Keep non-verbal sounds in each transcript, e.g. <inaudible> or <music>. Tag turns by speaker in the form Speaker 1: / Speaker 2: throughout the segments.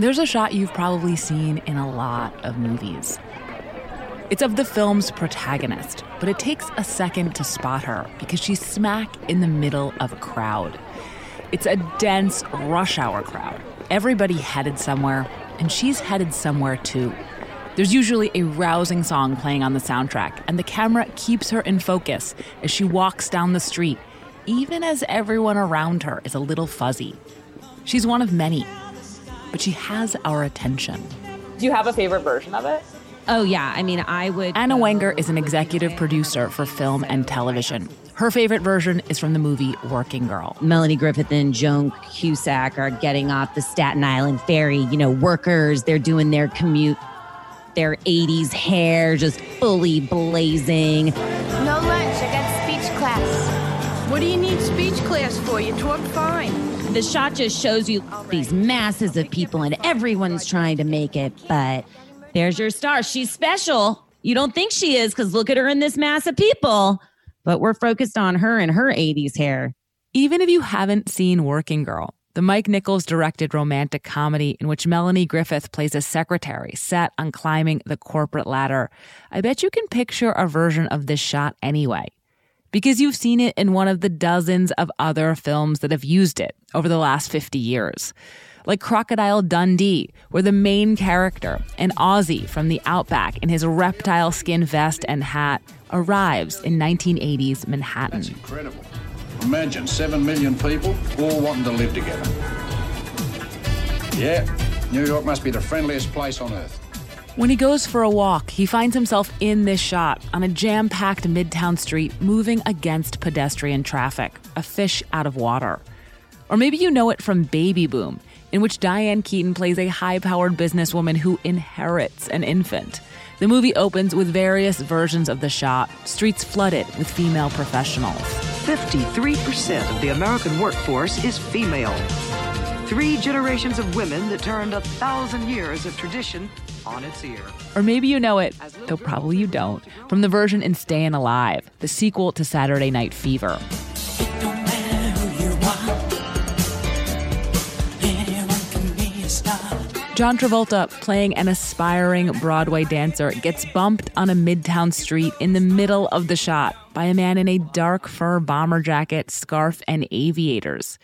Speaker 1: There's a shot you've probably seen in a lot of movies. It's of the film's protagonist, but it takes a second to spot her because she's smack in the middle of a crowd. It's a dense rush hour crowd. Everybody headed somewhere, and she's headed somewhere too. There's usually a rousing song playing on the soundtrack, and the camera keeps her in focus as she walks down the street, even as everyone around her is a little fuzzy. She's one of many, but she has our attention.
Speaker 2: Do you have a favorite version of it?
Speaker 3: Oh, yeah. I mean, I would.
Speaker 1: Anna Wenger is an executive producer for film and television. Her favorite version is from the movie Working Girl.
Speaker 3: Melanie Griffith and Joan Cusack are getting off the Staten Island ferry. You know, workers, they're doing their commute, their 80s hair just fully blazing.
Speaker 4: No lunch. I got speech class.
Speaker 5: What do you need speech class for? You talk fine.
Speaker 3: The shot just shows you these masses of people, and everyone's trying to make it, but there's your star. She's special. You don't think she is because look at her in this mass of people. But we're focused on her and her 80s hair.
Speaker 1: Even if you haven't seen Working Girl, the Mike Nichols directed romantic comedy in which Melanie Griffith plays a secretary set on climbing the corporate ladder, I bet you can picture a version of this shot anyway. Because you've seen it in one of the dozens of other films that have used it over the last 50 years like Crocodile Dundee, where the main character, an Aussie from the outback in his reptile skin vest and hat, arrives in 1980s Manhattan.
Speaker 6: That's incredible. Imagine seven million people all wanting to live together. Yeah, New York must be the friendliest place on earth.
Speaker 1: When he goes for a walk, he finds himself in this shot on a jam packed midtown street moving against pedestrian traffic, a fish out of water. Or maybe you know it from Baby Boom, in which Diane Keaton plays a high powered businesswoman who inherits an infant. The movie opens with various versions of the shot, streets flooded with female professionals.
Speaker 7: 53% of the American workforce is female. Three generations of women that turned a thousand years of tradition on its ear.
Speaker 1: Or maybe you know it, though probably you don't, from the version in Stayin' Alive, the sequel to Saturday Night Fever. John Travolta, playing an aspiring Broadway dancer, gets bumped on a midtown street in the middle of the shot by a man in a dark fur bomber jacket, scarf, and aviators.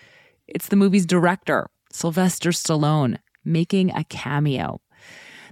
Speaker 1: It's the movie's director, Sylvester Stallone, making a cameo.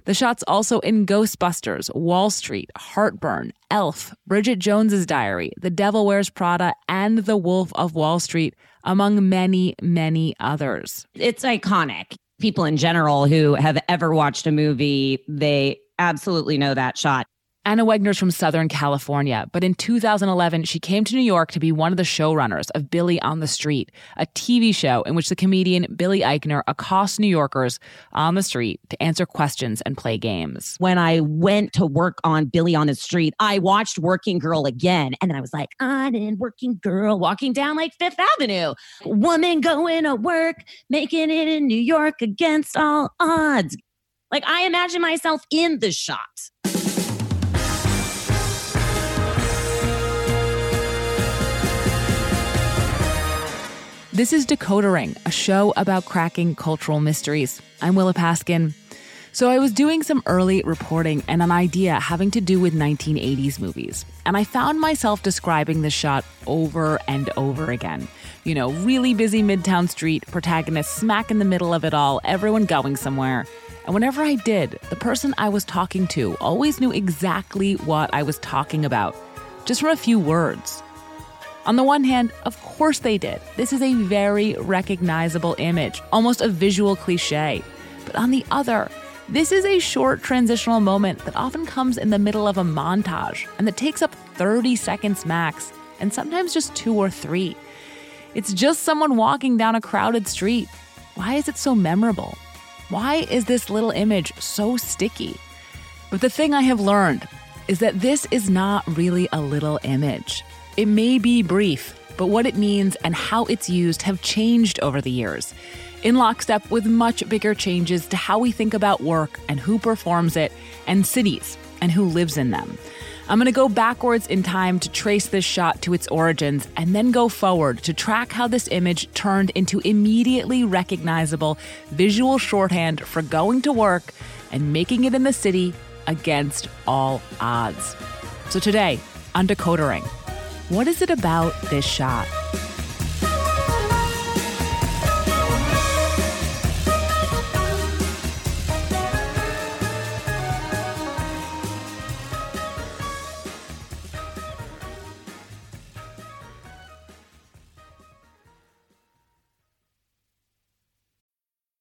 Speaker 1: The shot's also in Ghostbusters, Wall Street, Heartburn, Elf, Bridget Jones's Diary, The Devil Wears Prada, and The Wolf of Wall Street, among many, many others.
Speaker 3: It's iconic people in general who have ever watched a movie, they absolutely know that shot.
Speaker 1: Anna Wegner's from Southern California, but in 2011, she came to New York to be one of the showrunners of Billy on the Street, a TV show in which the comedian Billy Eichner accosts New Yorkers on the street to answer questions and play games.
Speaker 3: When I went to work on Billy on the Street, I watched Working Girl again, and then I was like, ah, I'm in Working Girl, walking down like Fifth Avenue. Woman going to work, making it in New York against all odds. Like, I imagine myself in the shot.
Speaker 1: This is Decoder Ring, a show about cracking cultural mysteries. I'm Willa Paskin. So I was doing some early reporting and an idea having to do with 1980s movies. And I found myself describing the shot over and over again. You know, really busy Midtown Street, protagonist smack in the middle of it all, everyone going somewhere. And whenever I did, the person I was talking to always knew exactly what I was talking about, just from a few words. On the one hand, of course they did. This is a very recognizable image, almost a visual cliche. But on the other, this is a short transitional moment that often comes in the middle of a montage and that takes up 30 seconds max, and sometimes just two or three. It's just someone walking down a crowded street. Why is it so memorable? Why is this little image so sticky? But the thing I have learned is that this is not really a little image. It may be brief, but what it means and how it's used have changed over the years, in lockstep with much bigger changes to how we think about work and who performs it, and cities and who lives in them. I'm going to go backwards in time to trace this shot to its origins and then go forward to track how this image turned into immediately recognizable visual shorthand for going to work and making it in the city against all odds. So today, on Decoder Ring, what is it about this shot?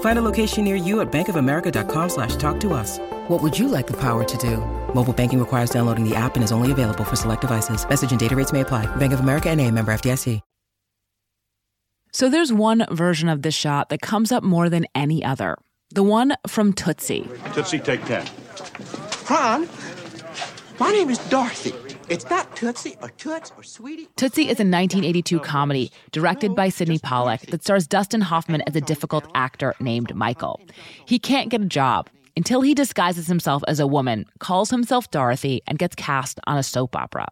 Speaker 8: Find a location near you at bankofamerica.com slash talk to us. What would you like the power to do? Mobile banking requires downloading the app and is only available for select devices. Message and data rates may apply. Bank of America and a member FDIC.
Speaker 1: So there's one version of this shot that comes up more than any other. The one from Tootsie.
Speaker 6: Tootsie, take 10.
Speaker 9: Ron, my name is Dorothy. It's not Tootsie or Toots or Sweetie.
Speaker 1: Tootsie is a 1982 comedy directed by Sydney Pollack that stars Dustin Hoffman as a difficult actor named Michael. He can't get a job until he disguises himself as a woman, calls himself Dorothy, and gets cast on a soap opera.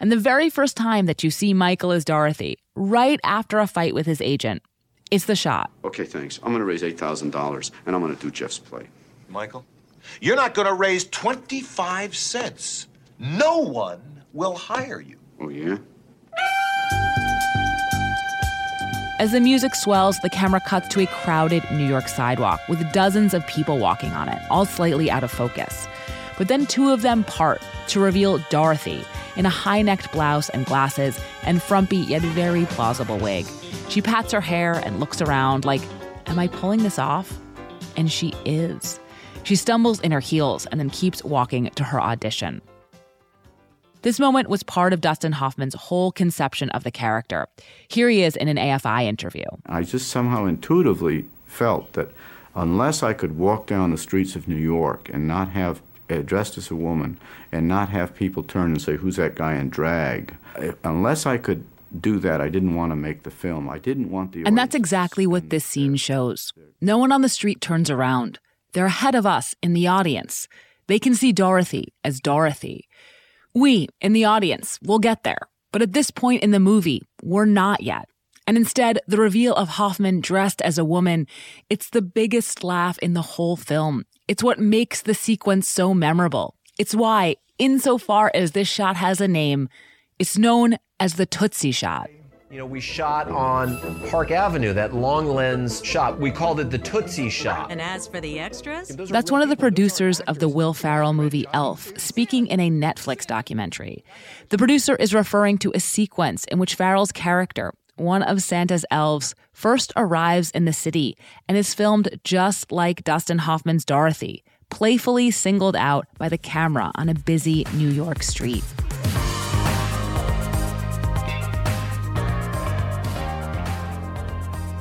Speaker 1: And the very first time that you see Michael as Dorothy, right after a fight with his agent, it's the shot.
Speaker 10: Okay, thanks. I'm going to raise $8,000 and I'm going to do Jeff's play.
Speaker 11: Michael, you're not going to raise 25 cents. No one will hire you.
Speaker 10: Oh, yeah?
Speaker 1: As the music swells, the camera cuts to a crowded New York sidewalk with dozens of people walking on it, all slightly out of focus. But then two of them part to reveal Dorothy in a high necked blouse and glasses and frumpy yet very plausible wig. She pats her hair and looks around like, Am I pulling this off? And she is. She stumbles in her heels and then keeps walking to her audition. This moment was part of Dustin Hoffman's whole conception of the character. Here he is in an AFI interview.
Speaker 10: I just somehow intuitively felt that unless I could walk down the streets of New York and not have dressed as a woman and not have people turn and say, Who's that guy in drag? Unless I could do that, I didn't want to make the film. I didn't want the.
Speaker 1: And that's exactly what this scene shows. No one on the street turns around. They're ahead of us in the audience. They can see Dorothy as Dorothy. We, in the audience, will get there. But at this point in the movie, we're not yet. And instead, the reveal of Hoffman dressed as a woman, it's the biggest laugh in the whole film. It's what makes the sequence so memorable. It's why, insofar as this shot has a name, it's known as the Tootsie shot.
Speaker 12: You know, we shot on Park Avenue, that long lens shot. We called it the Tootsie shot.
Speaker 13: And as for the extras?
Speaker 1: That's one of the producers of the Will Ferrell movie Elf, speaking in a Netflix documentary. The producer is referring to a sequence in which Ferrell's character, one of Santa's elves, first arrives in the city and is filmed just like Dustin Hoffman's Dorothy, playfully singled out by the camera on a busy New York street.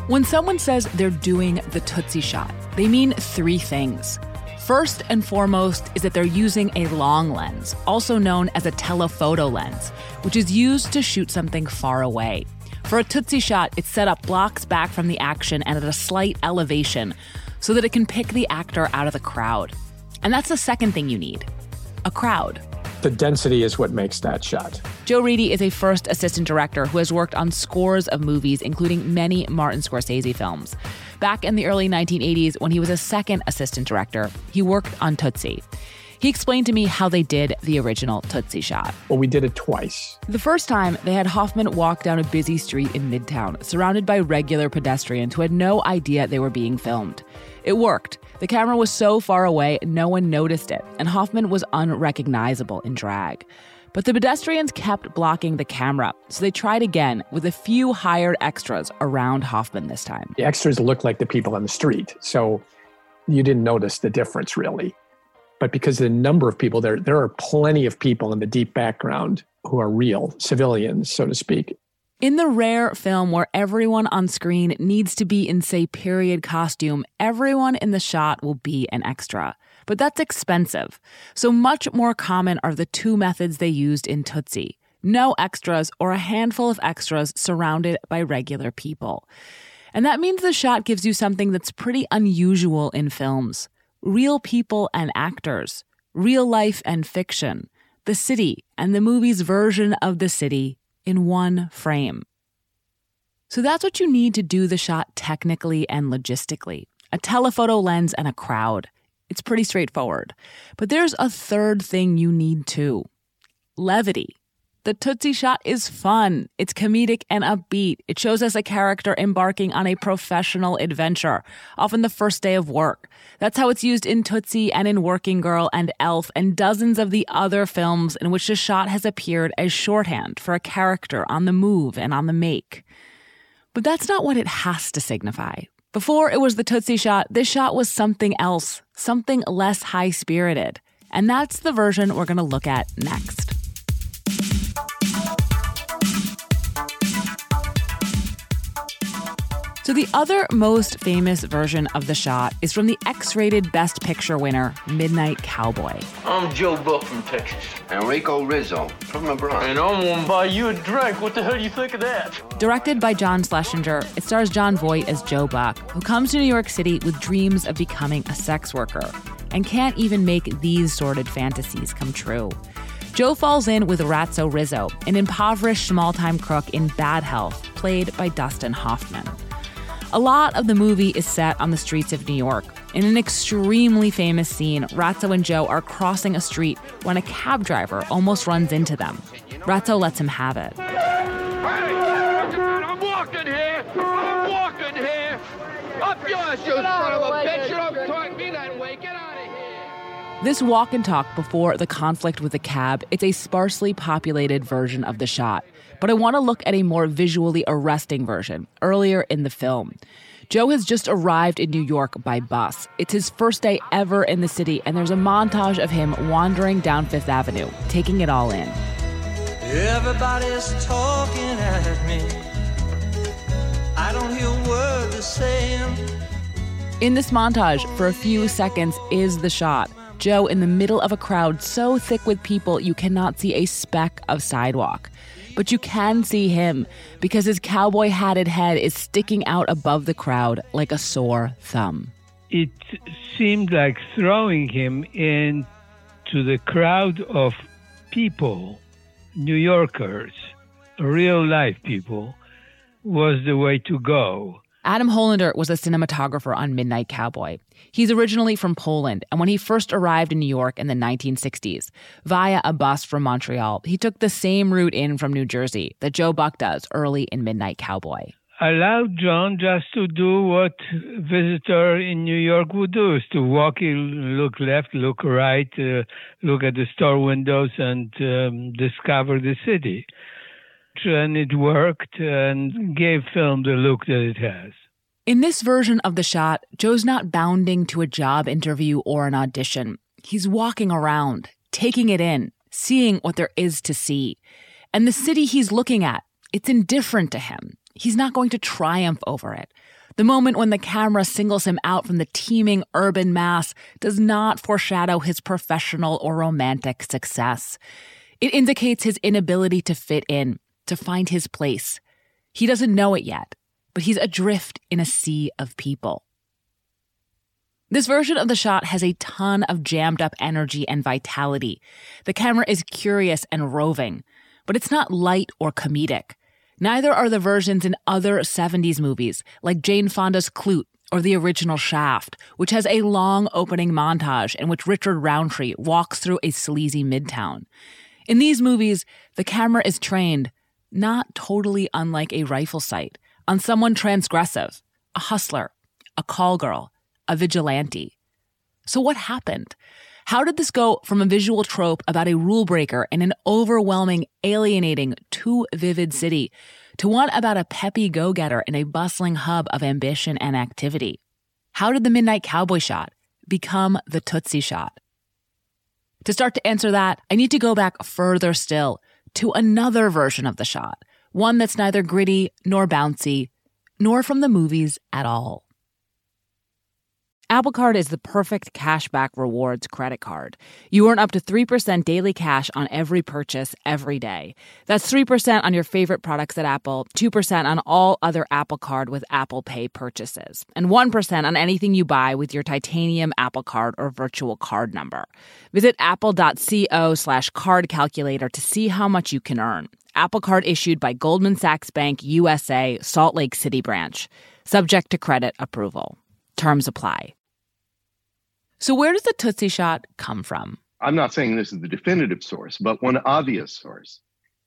Speaker 1: When someone says they're doing the Tootsie shot, they mean three things. First and foremost is that they're using a long lens, also known as a telephoto lens, which is used to shoot something far away. For a Tootsie shot, it's set up blocks back from the action and at a slight elevation so that it can pick the actor out of the crowd. And that's the second thing you need a crowd.
Speaker 14: The density is what makes that shot.
Speaker 1: Joe Reidy is a first assistant director who has worked on scores of movies, including many Martin Scorsese films. Back in the early 1980s, when he was a second assistant director, he worked on Tootsie. He explained to me how they did the original Tootsie shot.
Speaker 14: Well, we did it twice.
Speaker 1: The first time, they had Hoffman walk down a busy street in Midtown, surrounded by regular pedestrians who had no idea they were being filmed. It worked. The camera was so far away, no one noticed it, and Hoffman was unrecognizable in drag. But the pedestrians kept blocking the camera, so they tried again with a few hired extras around Hoffman this time.
Speaker 14: The extras looked like the people on the street, so you didn't notice the difference really. But because the number of people there, there are plenty of people in the deep background who are real civilians, so to speak.
Speaker 1: In the rare film where everyone on screen needs to be in, say, period costume, everyone in the shot will be an extra. But that's expensive. So much more common are the two methods they used in Tootsie no extras or a handful of extras surrounded by regular people. And that means the shot gives you something that's pretty unusual in films real people and actors, real life and fiction, the city and the movie's version of the city in one frame. So that's what you need to do the shot technically and logistically a telephoto lens and a crowd. It's pretty straightforward. But there's a third thing you need too levity. The Tootsie shot is fun. It's comedic and upbeat. It shows us a character embarking on a professional adventure, often the first day of work. That's how it's used in Tootsie and in Working Girl and Elf and dozens of the other films in which the shot has appeared as shorthand for a character on the move and on the make. But that's not what it has to signify. Before it was the Tootsie shot, this shot was something else, something less high spirited. And that's the version we're going to look at next. So, the other most famous version of the shot is from the X rated Best Picture winner, Midnight Cowboy.
Speaker 13: I'm Joe Buck from Texas.
Speaker 15: Enrico Rizzo from the Bronx.
Speaker 13: And I'm gonna buy you a drink. What the hell do you think of that?
Speaker 1: Directed by John Schlesinger, it stars Jon Voight as Joe Buck, who comes to New York City with dreams of becoming a sex worker and can't even make these sordid fantasies come true. Joe falls in with Ratso Rizzo, an impoverished small time crook in bad health, played by Dustin Hoffman. A lot of the movie is set on the streets of New York. In an extremely famous scene, Ratso and Joe are crossing a street when a cab driver almost runs into them. Ratso lets him have it.
Speaker 13: I'm walking here. I'm walking here. Up yours, you son of a bitch. You don't talk me that way. Get out.
Speaker 1: This walk and talk before the conflict with the cab, it's a sparsely populated version of the shot. But I want to look at a more visually arresting version earlier in the film. Joe has just arrived in New York by bus. It's his first day ever in the city, and there's a montage of him wandering down Fifth Avenue, taking it all in.
Speaker 16: Everybody's talking at me. I don't hear a word they're saying.
Speaker 1: In this montage, for a few seconds, is the shot. Joe in the middle of a crowd so thick with people you cannot see a speck of sidewalk. But you can see him because his cowboy hatted head is sticking out above the crowd like a sore thumb.
Speaker 17: It seemed like throwing him into the crowd of people, New Yorkers, real life people, was the way to go.
Speaker 1: Adam Holender was a cinematographer on Midnight Cowboy. He's originally from Poland, and when he first arrived in New York in the 1960s, via a bus from Montreal, he took the same route in from New Jersey that Joe Buck does early in Midnight Cowboy.
Speaker 17: Allowed John just to do what visitor in New York would do, is to walk, look left, look right, uh, look at the store windows, and um, discover the city and it worked and gave film the look that it has.
Speaker 1: In this version of the shot, Joe's not bounding to a job interview or an audition. He's walking around, taking it in, seeing what there is to see. And the city he's looking at, it's indifferent to him. He's not going to triumph over it. The moment when the camera singles him out from the teeming urban mass does not foreshadow his professional or romantic success. It indicates his inability to fit in, to find his place. He doesn't know it yet, but he's adrift in a sea of people. This version of the shot has a ton of jammed up energy and vitality. The camera is curious and roving, but it's not light or comedic. Neither are the versions in other 70s movies, like Jane Fonda's Klute or the original Shaft, which has a long opening montage in which Richard Roundtree walks through a sleazy midtown. In these movies, the camera is trained not totally unlike a rifle sight, on someone transgressive, a hustler, a call girl, a vigilante. So, what happened? How did this go from a visual trope about a rule breaker in an overwhelming, alienating, too vivid city to one about a peppy go getter in a bustling hub of ambition and activity? How did the Midnight Cowboy shot become the Tootsie shot? To start to answer that, I need to go back further still to another version of the shot, one that's neither gritty nor bouncy, nor from the movies at all. Apple Card is the perfect cashback rewards credit card. You earn up to 3% daily cash on every purchase every day. That's 3% on your favorite products at Apple, 2% on all other Apple Card with Apple Pay purchases, and 1% on anything you buy with your titanium Apple Card or virtual card number. Visit apple.co slash card calculator to see how much you can earn. Apple Card issued by Goldman Sachs Bank USA, Salt Lake City branch. Subject to credit approval. Terms apply. So, where does the Tootsie Shot come from?
Speaker 18: I'm not saying this is the definitive source, but one obvious source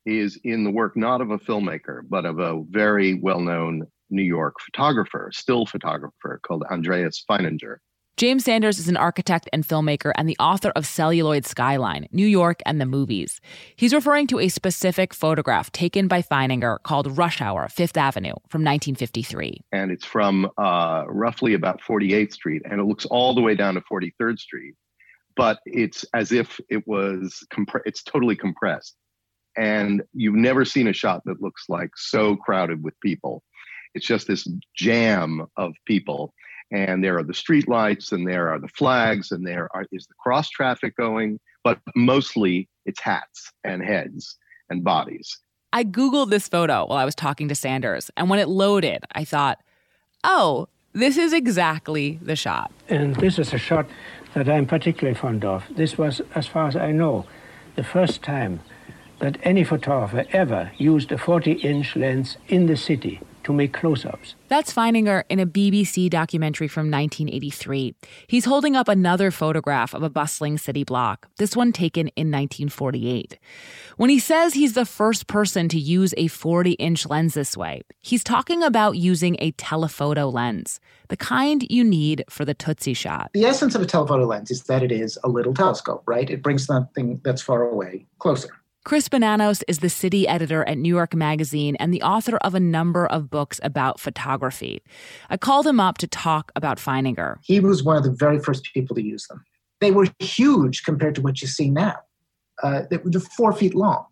Speaker 18: is in the work not of a filmmaker, but of a very well known New York photographer, still photographer called Andreas Feininger.
Speaker 1: James Sanders is an architect and filmmaker and the author of Celluloid Skyline, New York and the Movies. He's referring to a specific photograph taken by Feininger called Rush Hour, Fifth Avenue from 1953.
Speaker 18: And it's from uh, roughly about 48th Street, and it looks all the way down to 43rd Street. But it's as if it was, compre- it's totally compressed. And you've never seen a shot that looks like so crowded with people. It's just this jam of people and there are the street lights and there are the flags and there are, is the cross traffic going but mostly it's hats and heads and bodies.
Speaker 1: I googled this photo while i was talking to sanders and when it loaded i thought oh this is exactly the shot.
Speaker 19: And this is a shot that i'm particularly fond of. This was as far as i know the first time that any photographer ever used a 40 inch lens in the city to make close ups.
Speaker 1: That's Feininger in a BBC documentary from 1983. He's holding up another photograph of a bustling city block, this one taken in 1948. When he says he's the first person to use a 40 inch lens this way, he's talking about using a telephoto lens, the kind you need for the Tootsie shot.
Speaker 20: The essence of a telephoto lens is that it is a little telescope, right? It brings something that's far away closer.
Speaker 1: Chris Bonanos is the city editor at New York Magazine and the author of a number of books about photography. I called him up to talk about Feininger.
Speaker 20: He was one of the very first people to use them. They were huge compared to what you see now. Uh, they were four feet long.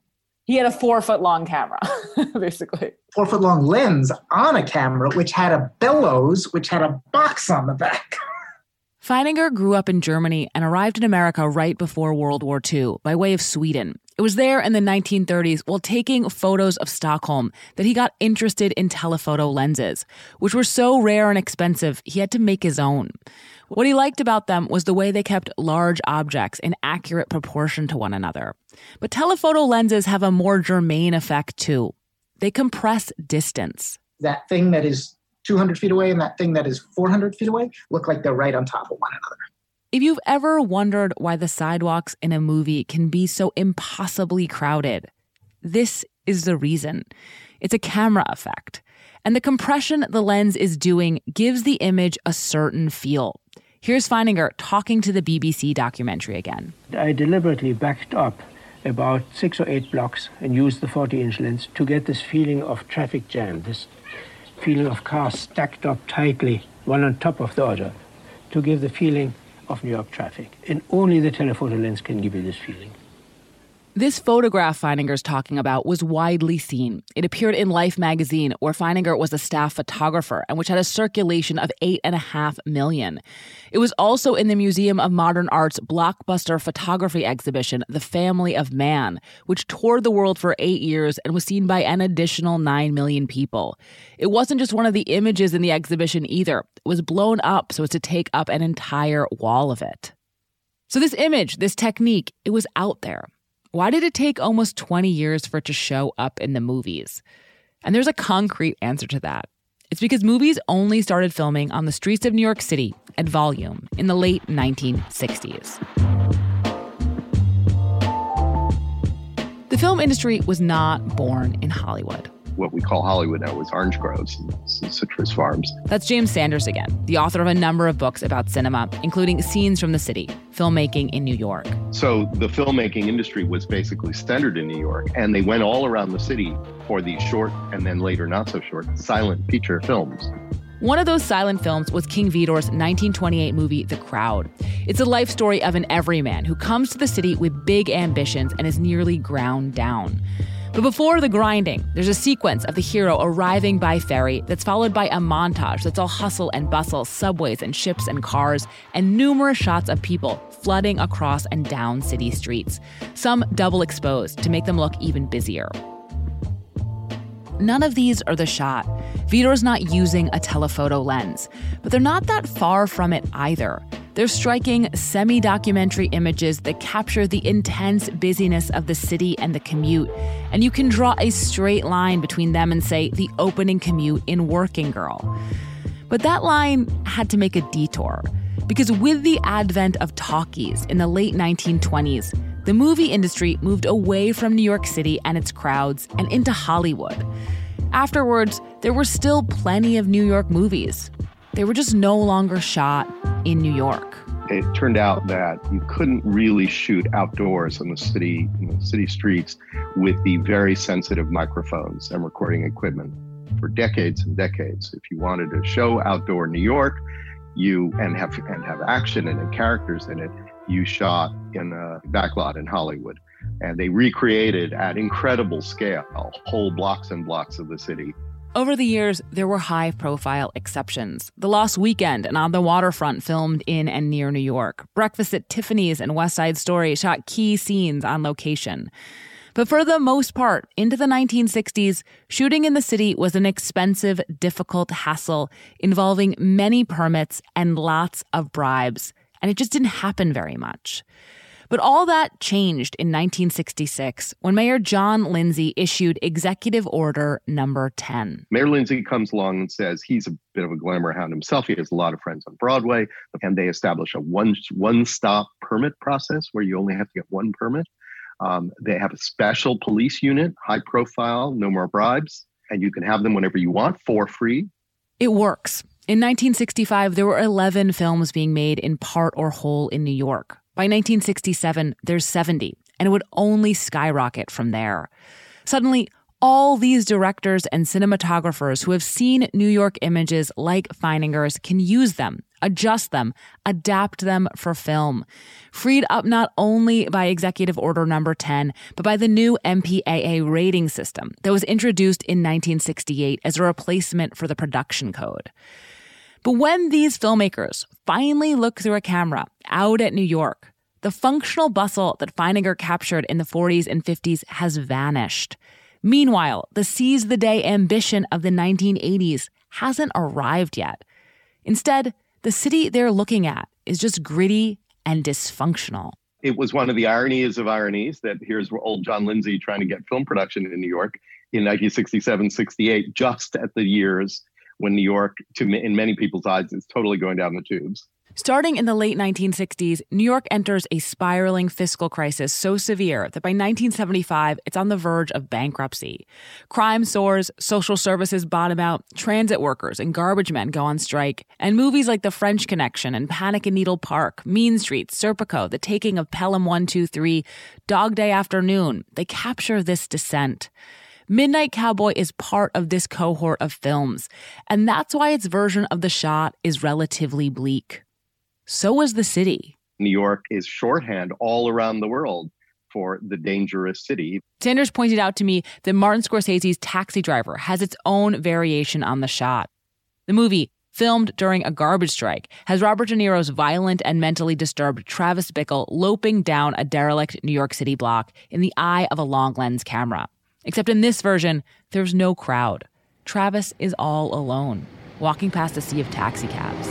Speaker 2: He had a four foot long camera, <laughs> basically.
Speaker 20: Four foot long lens on a camera, which had a bellows, which had a box on the back. <laughs>
Speaker 1: Feininger grew up in Germany and arrived in America right before World War II by way of Sweden. It was there in the 1930s while taking photos of Stockholm that he got interested in telephoto lenses, which were so rare and expensive he had to make his own. What he liked about them was the way they kept large objects in accurate proportion to one another. But telephoto lenses have a more germane effect too. They compress distance.
Speaker 20: That thing that is 200 feet away and that thing that is 400 feet away look like they're right on top of one another.
Speaker 1: If you've ever wondered why the sidewalks in a movie can be so impossibly crowded, this is the reason. It's a camera effect. And the compression the lens is doing gives the image a certain feel. Here's Feininger talking to the BBC documentary again.
Speaker 19: I deliberately backed up about six or eight blocks and used the 40 inch lens to get this feeling of traffic jam, this feeling of cars stacked up tightly, one on top of the other, to give the feeling of New York traffic. And only the telephoto lens can give you this feeling.
Speaker 1: This photograph Feininger's talking about was widely seen. It appeared in Life magazine, where Feininger was a staff photographer and which had a circulation of 8.5 million. It was also in the Museum of Modern Art's blockbuster photography exhibition, The Family of Man, which toured the world for eight years and was seen by an additional 9 million people. It wasn't just one of the images in the exhibition either, it was blown up so as to take up an entire wall of it. So, this image, this technique, it was out there. Why did it take almost 20 years for it to show up in the movies? And there's a concrete answer to that. It's because movies only started filming on the streets of New York City at volume in the late 1960s. The film industry was not born in Hollywood.
Speaker 18: What we call Hollywood now was orange groves and citrus farms.
Speaker 1: That's James Sanders again, the author of a number of books about cinema, including Scenes from the City, filmmaking in New York.
Speaker 18: So the filmmaking industry was basically centered in New York, and they went all around the city for these short and then later not so short silent feature films.
Speaker 1: One of those silent films was King Vidor's 1928 movie, The Crowd. It's a life story of an everyman who comes to the city with big ambitions and is nearly ground down. But before the grinding, there's a sequence of the hero arriving by ferry that's followed by a montage that's all hustle and bustle, subways and ships and cars, and numerous shots of people flooding across and down city streets, some double exposed to make them look even busier. None of these are the shot. Vidor's not using a telephoto lens, but they're not that far from it either. They're striking semi documentary images that capture the intense busyness of the city and the commute, and you can draw a straight line between them and, say, the opening commute in Working Girl. But that line had to make a detour, because with the advent of talkies in the late 1920s, the movie industry moved away from New York City and its crowds and into Hollywood. Afterwards, there were still plenty of New York movies. They were just no longer shot in New York.
Speaker 18: It turned out that you couldn't really shoot outdoors in the city, in the city streets, with the very sensitive microphones and recording equipment for decades and decades. If you wanted to show outdoor New York, you and have and have action and characters in it, you shot in a backlot in Hollywood. And they recreated at incredible scale whole blocks and blocks of the city.
Speaker 1: Over the years, there were high profile exceptions. The Lost Weekend and On the Waterfront filmed in and near New York. Breakfast at Tiffany's and West Side Story shot key scenes on location. But for the most part, into the 1960s, shooting in the city was an expensive, difficult hassle involving many permits and lots of bribes and it just didn't happen very much. But all that changed in 1966 when Mayor John Lindsay issued Executive Order Number 10.
Speaker 18: Mayor Lindsay comes along and says he's a bit of a glamour hound himself. He has a lot of friends on Broadway, and they establish a one one stop permit process where you only have to get one permit. Um, they have a special police unit, high profile, no more bribes, and you can have them whenever you want for free.
Speaker 1: It works. In 1965, there were 11 films being made in part or whole in New York. By 1967, there's 70, and it would only skyrocket from there. Suddenly, all these directors and cinematographers who have seen New York images like Feininger's can use them, adjust them, adapt them for film. Freed up not only by Executive Order Number 10, but by the new MPAA rating system that was introduced in 1968 as a replacement for the production code. But when these filmmakers finally look through a camera out at New York, the functional bustle that Feininger captured in the 40s and 50s has vanished. Meanwhile, the seize the day ambition of the 1980s hasn't arrived yet. Instead, the city they're looking at is just gritty and dysfunctional.
Speaker 18: It was one of the ironies of ironies that here's old John Lindsay trying to get film production in New York in 1967 68, just at the years when New York, to in many people's eyes, is totally going down the tubes.
Speaker 1: Starting in the late 1960s, New York enters a spiraling fiscal crisis so severe that by 1975, it's on the verge of bankruptcy. Crime soars, social services bottom out, transit workers and garbage men go on strike, and movies like The French Connection and Panic in Needle Park, Mean Streets, Serpico, The Taking of Pelham 123, Dog Day Afternoon, they capture this descent. Midnight Cowboy is part of this cohort of films, and that's why its version of the shot is relatively bleak. So is the city.
Speaker 18: New York is shorthand all around the world for the dangerous city.
Speaker 1: Sanders pointed out to me that Martin Scorsese's Taxi Driver has its own variation on the shot. The movie, filmed during a garbage strike, has Robert De Niro's violent and mentally disturbed Travis Bickle loping down a derelict New York City block in the eye of a long lens camera. Except in this version, there's no crowd. Travis is all alone, walking past a sea of taxicabs.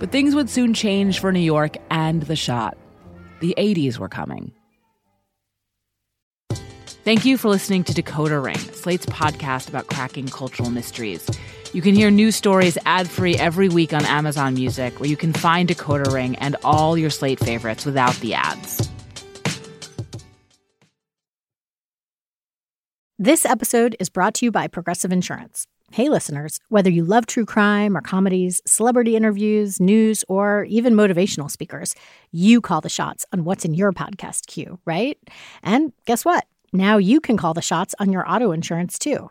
Speaker 1: But things would soon change for New York and the shot. The 80s were coming. Thank you for listening to Decoder Ring, Slate's podcast about cracking cultural mysteries. You can hear new stories ad free every week on Amazon Music, where you can find Decoder Ring and all your Slate favorites without the ads.
Speaker 21: This episode is brought to you by Progressive Insurance. Hey, listeners, whether you love true crime or comedies, celebrity interviews, news, or even motivational speakers, you call the shots on what's in your podcast queue, right? And guess what? Now you can call the shots on your auto insurance too.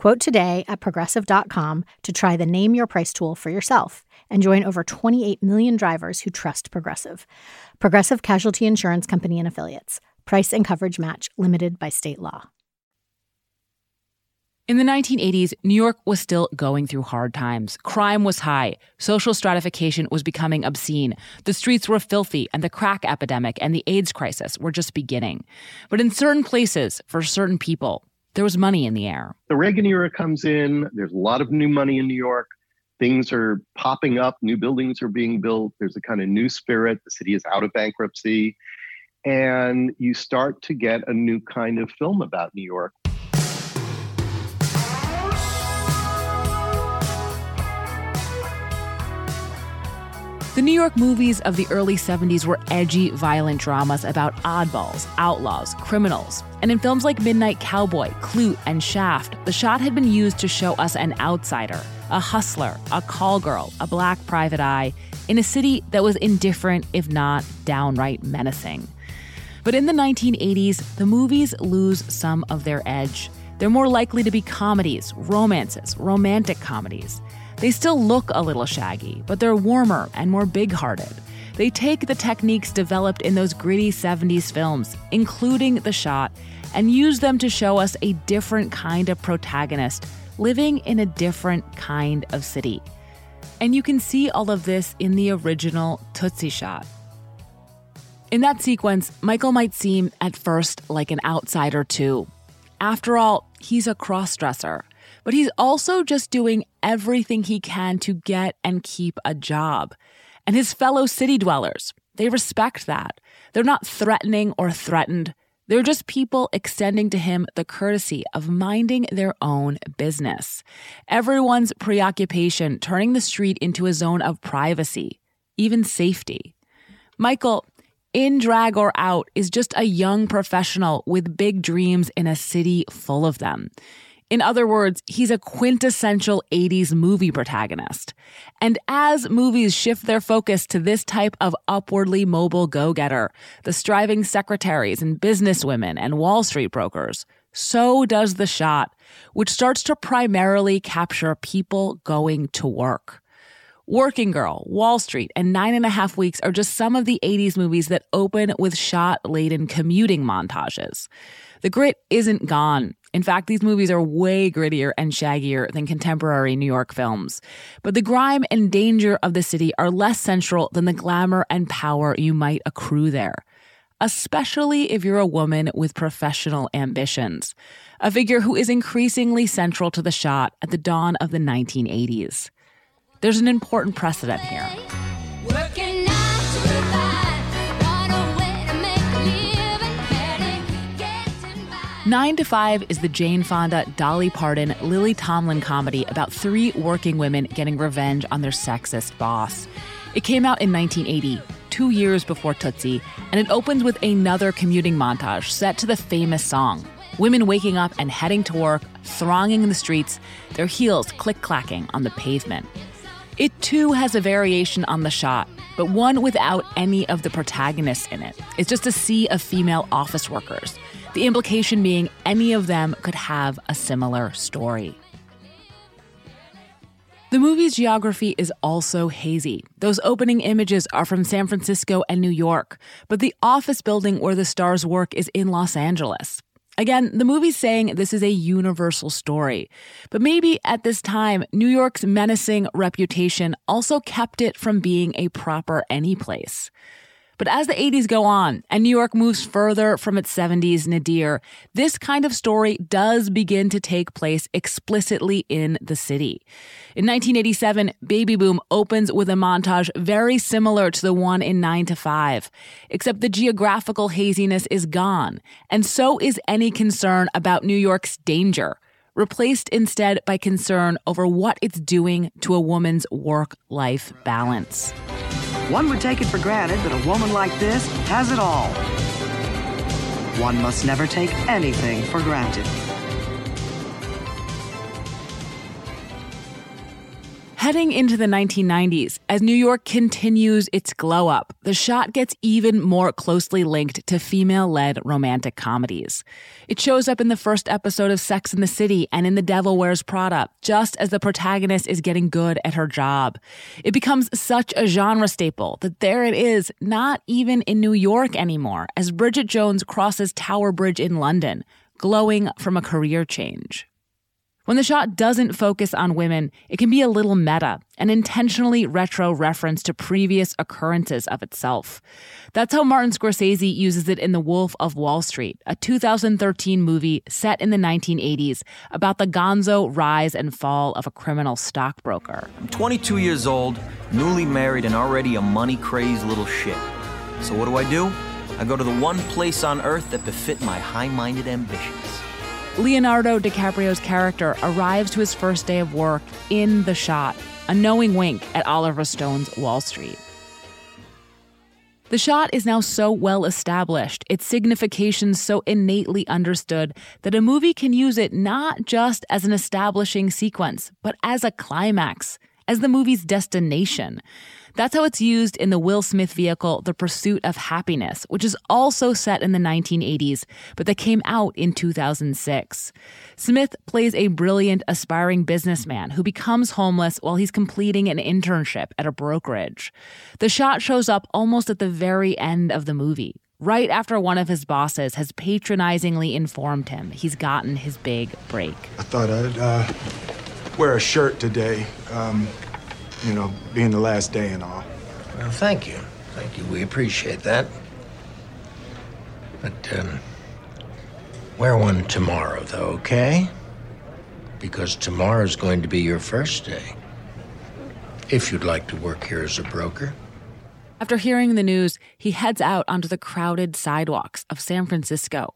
Speaker 21: Quote today at progressive.com to try the Name Your Price tool for yourself and join over 28 million drivers who trust Progressive. Progressive Casualty Insurance Company and Affiliates. Price and coverage match limited by state law.
Speaker 1: In the 1980s, New York was still going through hard times. Crime was high, social stratification was becoming obscene, the streets were filthy, and the crack epidemic and the AIDS crisis were just beginning. But in certain places, for certain people, there was money in the air.
Speaker 18: The Reagan era comes in, there's a lot of new money in New York. Things are popping up, new buildings are being built. There's a kind of new spirit. The city is out of bankruptcy. And you start to get a new kind of film about New York.
Speaker 1: The New York movies of the early 70s were edgy, violent dramas about oddballs, outlaws, criminals. And in films like Midnight Cowboy, Klute, and Shaft, the shot had been used to show us an outsider, a hustler, a call girl, a black private eye, in a city that was indifferent, if not downright menacing. But in the 1980s, the movies lose some of their edge. They're more likely to be comedies, romances, romantic comedies. They still look a little shaggy, but they're warmer and more big hearted. They take the techniques developed in those gritty 70s films, including the shot, and use them to show us a different kind of protagonist living in a different kind of city. And you can see all of this in the original Tootsie shot. In that sequence, Michael might seem at first like an outsider too. After all, he's a crossdresser but he's also just doing everything he can to get and keep a job. And his fellow city dwellers, they respect that. They're not threatening or threatened. They're just people extending to him the courtesy of minding their own business. Everyone's preoccupation turning the street into a zone of privacy, even safety. Michael, in drag or out, is just a young professional with big dreams in a city full of them. In other words, he's a quintessential 80s movie protagonist. And as movies shift their focus to this type of upwardly mobile go getter, the striving secretaries and businesswomen and Wall Street brokers, so does the shot, which starts to primarily capture people going to work. Working Girl, Wall Street, and Nine and a Half Weeks are just some of the 80s movies that open with shot laden commuting montages. The grit isn't gone. In fact, these movies are way grittier and shaggier than contemporary New York films. But the grime and danger of the city are less central than the glamour and power you might accrue there. Especially if you're a woman with professional ambitions, a figure who is increasingly central to the shot at the dawn of the 1980s. There's an important precedent here. 9 to 5 is the Jane Fonda, Dolly Parton, Lily Tomlin comedy about three working women getting revenge on their sexist boss. It came out in 1980, two years before Tootsie, and it opens with another commuting montage set to the famous song. Women waking up and heading to work, thronging in the streets, their heels click clacking on the pavement. It too has a variation on the shot, but one without any of the protagonists in it. It's just a sea of female office workers. The implication being any of them could have a similar story. The movie's geography is also hazy. Those opening images are from San Francisco and New York, but the office building where the stars work is in Los Angeles. Again, the movie's saying this is a universal story. But maybe at this time, New York's menacing reputation also kept it from being a proper any place. But as the 80s go on and New York moves further from its 70s nadir, this kind of story does begin to take place explicitly in the city. In 1987, Baby Boom opens with a montage very similar to the one in 9 to 5, except the geographical haziness is gone, and so is any concern about New York's danger replaced instead by concern over what it's doing to a woman's work life balance.
Speaker 7: One would take it for granted that a woman like this has it all. One must never take anything for granted.
Speaker 1: Heading into the 1990s, as New York continues its glow up, the shot gets even more closely linked to female led romantic comedies. It shows up in the first episode of Sex and the City and in The Devil Wears Prada, just as the protagonist is getting good at her job. It becomes such a genre staple that there it is, not even in New York anymore, as Bridget Jones crosses Tower Bridge in London, glowing from a career change. When the shot doesn't focus on women, it can be a little meta, an intentionally retro reference to previous occurrences of itself. That's how Martin Scorsese uses it in The Wolf of Wall Street, a 2013 movie set in the 1980s about the gonzo rise and fall of a criminal stockbroker.
Speaker 22: I'm 22 years old, newly married, and already a money crazed little shit. So what do I do? I go to the one place on earth that befit my high minded ambitions.
Speaker 1: Leonardo DiCaprio's character arrives to his first day of work in the shot, a knowing wink at Oliver Stone's Wall Street. The shot is now so well established, its signification so innately understood, that a movie can use it not just as an establishing sequence, but as a climax, as the movie's destination. That's how it's used in the Will Smith vehicle, The Pursuit of Happyness, which is also set in the 1980s, but that came out in 2006. Smith plays a brilliant, aspiring businessman who becomes homeless while he's completing an internship at a brokerage. The shot shows up almost at the very end of the movie. Right after one of his bosses has patronizingly informed him he's gotten his big break.
Speaker 23: I thought I'd uh, wear a shirt today. Um, you know, being the last day and all.
Speaker 24: Well, thank you. Thank you. We appreciate that. But, um, wear one tomorrow, though, okay? Because tomorrow's going to be your first day. If you'd like to work here as a broker.
Speaker 1: After hearing the news, he heads out onto the crowded sidewalks of San Francisco.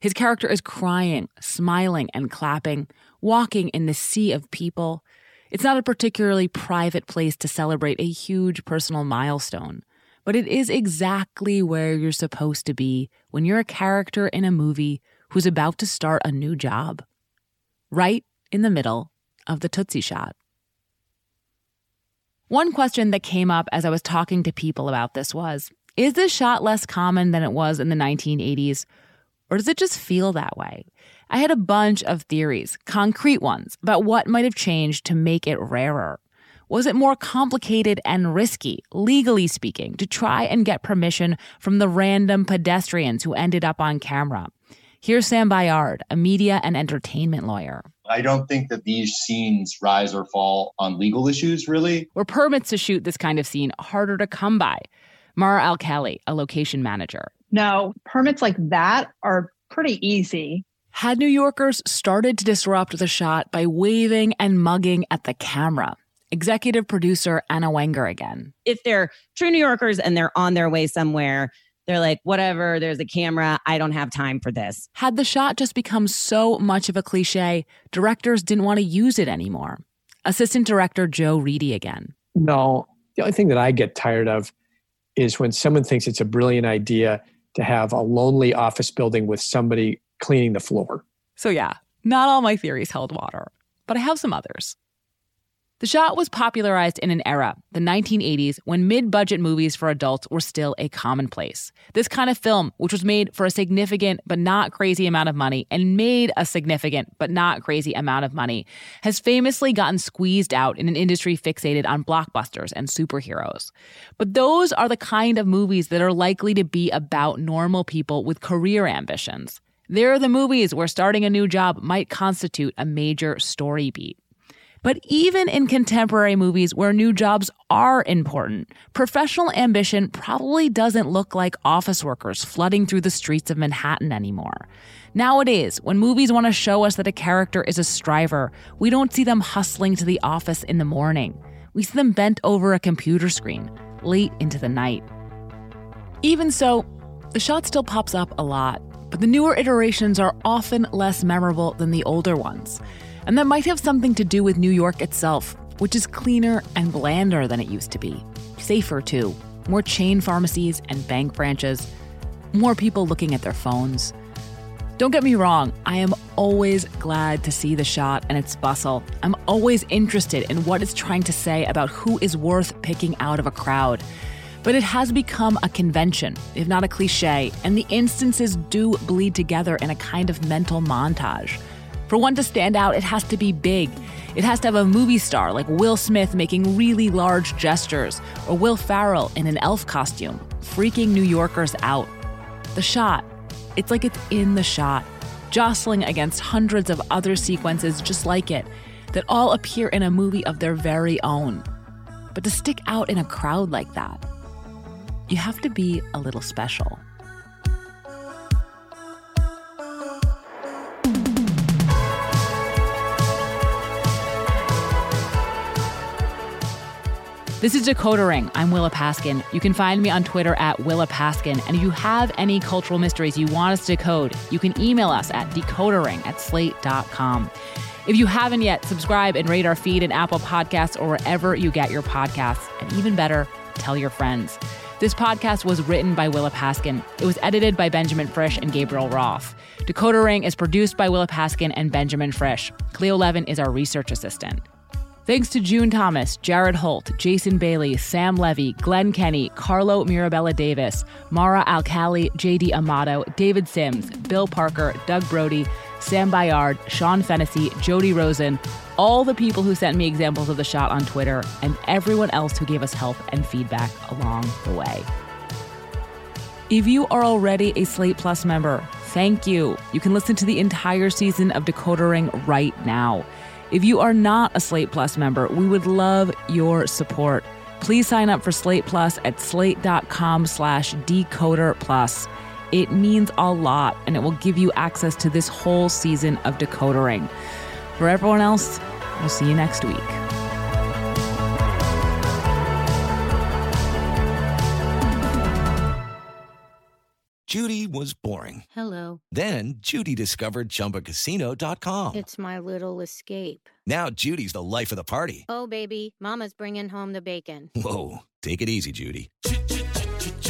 Speaker 1: His character is crying, smiling, and clapping, walking in the sea of people. It's not a particularly private place to celebrate a huge personal milestone, but it is exactly where you're supposed to be when you're a character in a movie who's about to start a new job. Right in the middle of the Tootsie shot. One question that came up as I was talking to people about this was Is this shot less common than it was in the 1980s? Or does it just feel that way? I had a bunch of theories, concrete ones, about what might have changed to make it rarer. Was it more complicated and risky, legally speaking, to try and get permission from the random pedestrians who ended up on camera? Here's Sam Bayard, a media and entertainment lawyer.
Speaker 25: I don't think that these scenes rise or fall on legal issues, really.
Speaker 1: Were permits to shoot this kind of scene harder to come by? Mara Alkali, a location manager.
Speaker 26: No, permits like that are pretty easy.
Speaker 1: Had New Yorkers started to disrupt the shot by waving and mugging at the camera? Executive producer Anna Wenger again.
Speaker 3: If they're true New Yorkers and they're on their way somewhere, they're like, whatever, there's a camera. I don't have time for this.
Speaker 1: Had the shot just become so much of a cliche, directors didn't want to use it anymore. Assistant director Joe Reidy again.
Speaker 14: No, the only thing that I get tired of is when someone thinks it's a brilliant idea to have a lonely office building with somebody cleaning the floor.
Speaker 1: So, yeah, not all my theories held water, but I have some others. The shot was popularized in an era, the 1980s, when mid budget movies for adults were still a commonplace. This kind of film, which was made for a significant but not crazy amount of money and made a significant but not crazy amount of money, has famously gotten squeezed out in an industry fixated on blockbusters and superheroes. But those are the kind of movies that are likely to be about normal people with career ambitions. They're the movies where starting a new job might constitute a major story beat. But even in contemporary movies where new jobs are important, professional ambition probably doesn't look like office workers flooding through the streets of Manhattan anymore. Nowadays, when movies want to show us that a character is a striver, we don't see them hustling to the office in the morning. We see them bent over a computer screen, late into the night. Even so, the shot still pops up a lot, but the newer iterations are often less memorable than the older ones. And that might have something to do with New York itself, which is cleaner and blander than it used to be. Safer, too. More chain pharmacies and bank branches. More people looking at their phones. Don't get me wrong, I am always glad to see the shot and its bustle. I'm always interested in what it's trying to say about who is worth picking out of a crowd. But it has become a convention, if not a cliche, and the instances do bleed together in a kind of mental montage. For one to stand out, it has to be big. It has to have a movie star like Will Smith making really large gestures, or Will Ferrell in an elf costume, freaking New Yorkers out. The shot, it's like it's in the shot, jostling against hundreds of other sequences just like it, that all appear in a movie of their very own. But to stick out in a crowd like that, you have to be a little special. This is Decoder Ring. I'm Willa Paskin. You can find me on Twitter at Willa Paskin. And if you have any cultural mysteries you want us to decode, you can email us at decodering at slate.com. If you haven't yet, subscribe and rate our feed in Apple Podcasts or wherever you get your podcasts. And even better, tell your friends. This podcast was written by Willa Paskin. It was edited by Benjamin Frisch and Gabriel Roth. Decoder Ring is produced by Willa Paskin and Benjamin Frisch. Cleo Levin is our research assistant. Thanks to June Thomas, Jared Holt, Jason Bailey, Sam Levy, Glenn Kenny, Carlo Mirabella Davis, Mara Alcali, JD Amato, David Sims, Bill Parker, Doug Brody, Sam Bayard, Sean Fennessy, Jody Rosen, all the people who sent me examples of the shot on Twitter, and everyone else who gave us help and feedback along the way. If you are already a Slate Plus member, thank you. You can listen to the entire season of Decoder Ring right now. If you are not a Slate Plus member, we would love your support. Please sign up for Slate Plus at slate.com slash decoder plus. It means a lot and it will give you access to this whole season of Decoder Ring. For everyone else, we'll see you next week.
Speaker 27: Judy was boring.
Speaker 28: Hello.
Speaker 27: Then Judy discovered ChumbaCasino.com.
Speaker 28: It's my little escape.
Speaker 27: Now Judy's the life of the party.
Speaker 28: Oh, baby, Mama's bringing home the bacon.
Speaker 27: Whoa, take it easy, Judy.